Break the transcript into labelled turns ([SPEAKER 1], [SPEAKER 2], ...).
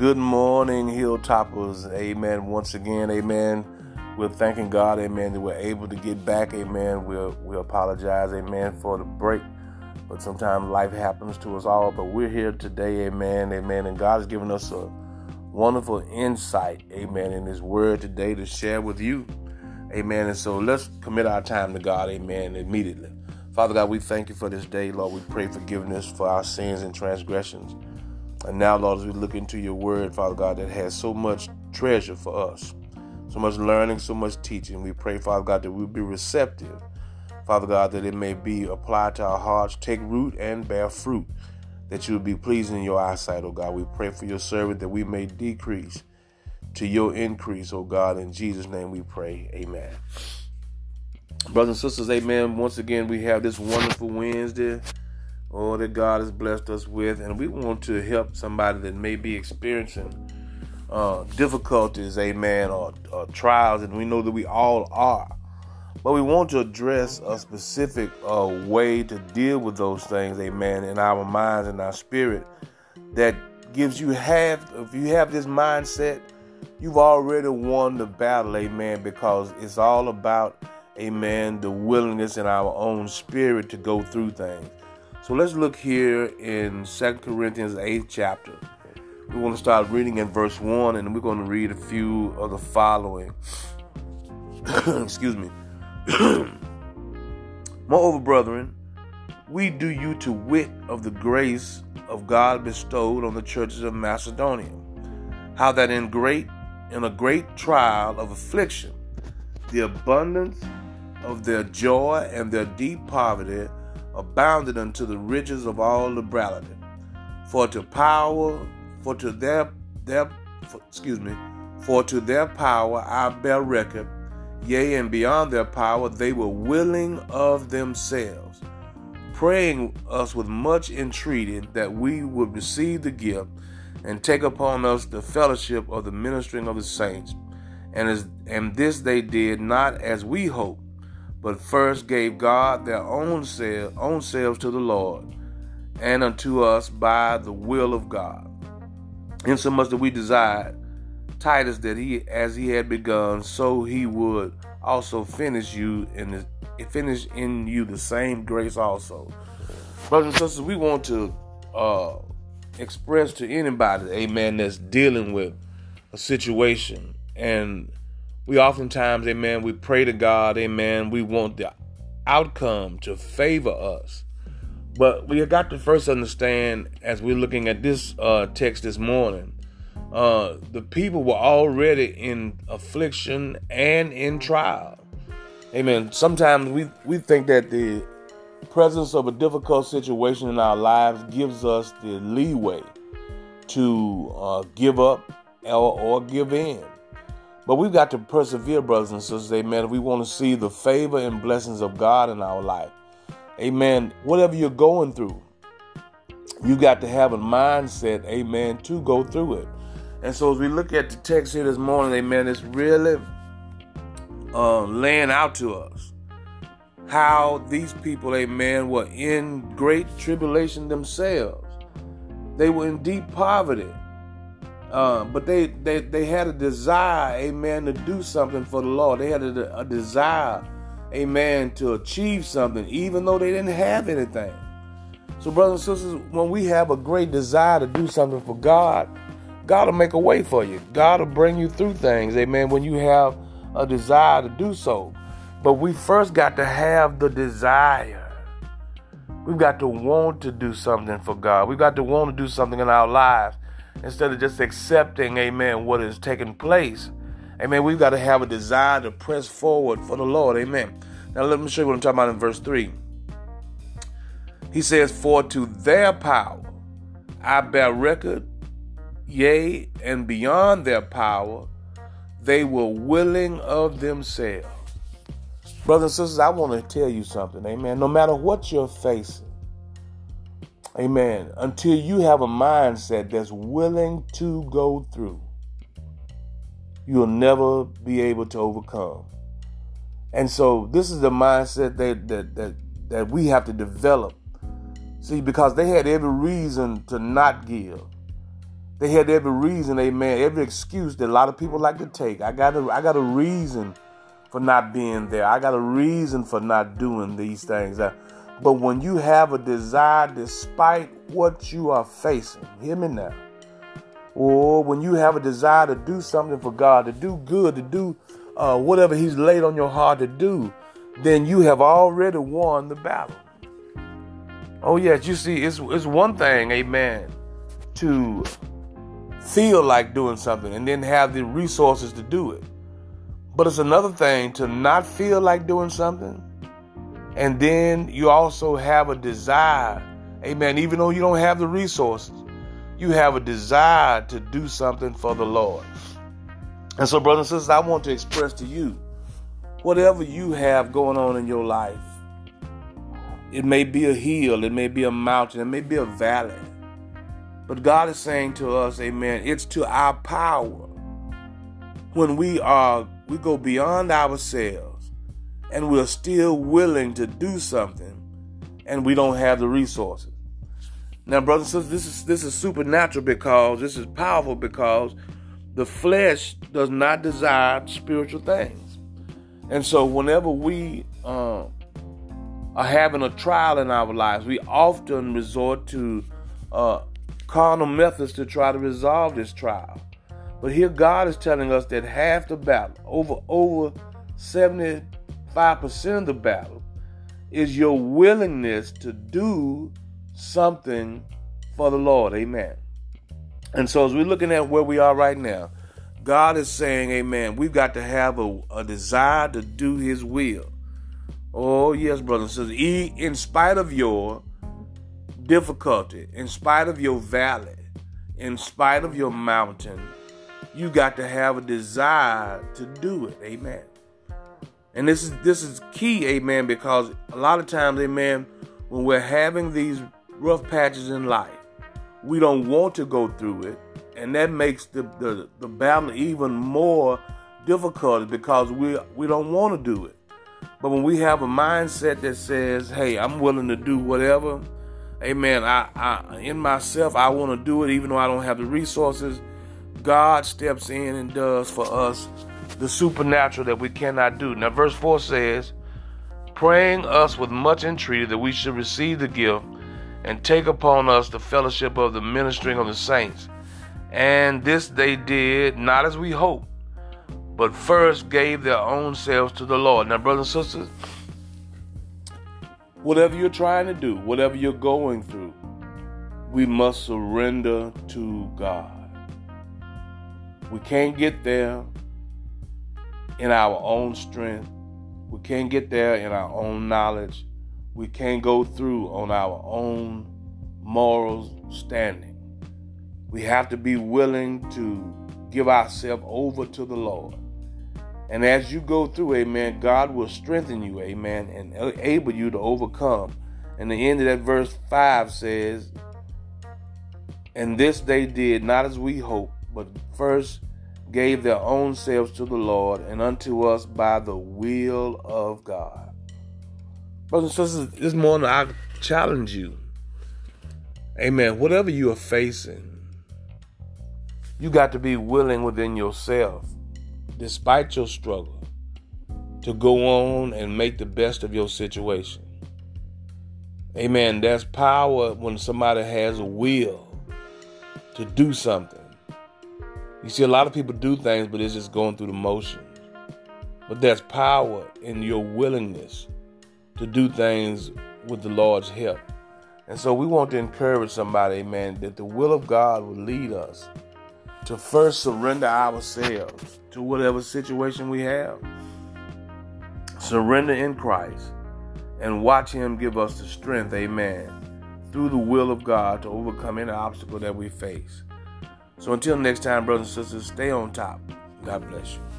[SPEAKER 1] Good morning, Hilltoppers. Amen. Once again, amen. We're thanking God, amen, that we're able to get back, amen. We'll, we apologize, amen, for the break. But sometimes life happens to us all. But we're here today, amen, amen. And God has given us a wonderful insight, amen, in His Word today to share with you, amen. And so let's commit our time to God, amen, immediately. Father God, we thank you for this day, Lord. We pray forgiveness for our sins and transgressions. And now, Lord, as we look into your word, Father God, that has so much treasure for us, so much learning, so much teaching, we pray, Father God, that we'll be receptive. Father God, that it may be applied to our hearts, take root and bear fruit, that you will be pleasing in your eyesight, oh God. We pray for your servant that we may decrease to your increase, oh God. In Jesus' name we pray. Amen. Brothers and sisters, amen. Once again, we have this wonderful Wednesday or that God has blessed us with, and we want to help somebody that may be experiencing uh, difficulties, amen, or, or, trials, and we know that we all are. But we want to address a specific uh, way to deal with those things, amen, in our minds and our spirit that gives you half, if you have this mindset, you've already won the battle, amen, because it's all about, amen, the willingness in our own spirit to go through things. So let's look here in 2 Corinthians 8th chapter. We're going to start reading in verse 1 and we're going to read a few of the following. Excuse me. Moreover, brethren, we do you to wit of the grace of God bestowed on the churches of Macedonia, how that in great in a great trial of affliction, the abundance of their joy and their deep poverty abounded unto the riches of all liberality. For to power, for to their their for, excuse me, for to their power I bear record, yea, and beyond their power they were willing of themselves, praying us with much entreaty that we would receive the gift and take upon us the fellowship of the ministering of the saints. And as and this they did not as we hoped but first gave God their own, self, own selves to the Lord and unto us by the will of God. Insomuch that we desired Titus that he, as he had begun, so he would also finish you in the finish in you the same grace also. Brothers and sisters, we want to uh, express to anybody, amen, that's dealing with a situation and we oftentimes, amen, we pray to God, amen, we want the outcome to favor us. But we got to first understand, as we're looking at this uh, text this morning, uh, the people were already in affliction and in trial. Amen. Sometimes we, we think that the presence of a difficult situation in our lives gives us the leeway to uh, give up or, or give in. But we've got to persevere, brothers and sisters, amen, if we want to see the favor and blessings of God in our life. Amen. Whatever you're going through, you got to have a mindset, amen, to go through it. And so as we look at the text here this morning, amen, it's really uh, laying out to us how these people, amen, were in great tribulation themselves. They were in deep poverty. Uh, but they, they they had a desire, amen, to do something for the Lord. They had a, a desire, amen, to achieve something, even though they didn't have anything. So, brothers and sisters, when we have a great desire to do something for God, God will make a way for you. God will bring you through things, amen, when you have a desire to do so. But we first got to have the desire. We've got to want to do something for God. We've got to want to do something in our lives instead of just accepting, amen, what is taking place. Amen. We've got to have a desire to press forward for the Lord. Amen. Now, let me show you what I'm talking about in verse 3. He says, For to their power I bear record, yea, and beyond their power, they were willing of themselves. Brothers and sisters, I want to tell you something. Amen. No matter what you're facing, Amen. Until you have a mindset that's willing to go through, you'll never be able to overcome. And so this is the mindset that that that, that we have to develop. See, because they had every reason to not give. They had every reason, amen, every excuse that a lot of people like to take. I got a, I got a reason for not being there. I got a reason for not doing these things. But when you have a desire despite what you are facing, hear me now. Or when you have a desire to do something for God, to do good, to do uh, whatever He's laid on your heart to do, then you have already won the battle. Oh, yes, you see, it's, it's one thing, amen, to feel like doing something and then have the resources to do it. But it's another thing to not feel like doing something and then you also have a desire, amen, even though you don't have the resources, you have a desire to do something for the Lord. And so, brothers and sisters, I want to express to you whatever you have going on in your life. It may be a hill, it may be a mountain, it may be a valley. But God is saying to us, amen, it's to our power when we are we go beyond ourselves and we're still willing to do something and we don't have the resources. Now, brothers and sisters, this is this is supernatural because this is powerful because the flesh does not desire spiritual things. And so whenever we uh, are having a trial in our lives, we often resort to uh, carnal methods to try to resolve this trial. But here God is telling us that half the battle, over over 75% of the battle, is your willingness to do something for the Lord. Amen. And so as we're looking at where we are right now, God is saying, Amen, we've got to have a, a desire to do his will. Oh, yes, brothers and sisters. In spite of your difficulty, in spite of your valley, in spite of your mountain, you got to have a desire to do it. Amen. And this is this is key, amen, because a lot of times, amen, when we're having these rough patches in life, we don't want to go through it. And that makes the, the, the battle even more difficult because we we don't want to do it. But when we have a mindset that says, hey, I'm willing to do whatever Amen. I, I in myself, I want to do it even though I don't have the resources. God steps in and does for us the supernatural that we cannot do. Now, verse 4 says, praying us with much entreaty that we should receive the gift and take upon us the fellowship of the ministering of the saints. And this they did, not as we hoped, but first gave their own selves to the Lord. Now, brothers and sisters, Whatever you're trying to do, whatever you're going through, we must surrender to God. We can't get there in our own strength. We can't get there in our own knowledge. We can't go through on our own moral standing. We have to be willing to give ourselves over to the Lord. And as you go through, amen, God will strengthen you, amen, and enable you to overcome. And the end of that verse 5 says, And this they did not as we hoped, but first gave their own selves to the Lord and unto us by the will of God. Brothers and sisters, this morning I challenge you. Amen. Whatever you are facing, you got to be willing within yourself despite your struggle, to go on and make the best of your situation. Amen. There's power when somebody has a will to do something. You see, a lot of people do things, but it's just going through the motions. But there's power in your willingness to do things with the Lord's help. And so we want to encourage somebody, amen, that the will of God will lead us to first surrender ourselves to whatever situation we have. Surrender in Christ and watch Him give us the strength, amen, through the will of God to overcome any obstacle that we face. So until next time, brothers and sisters, stay on top. God bless you.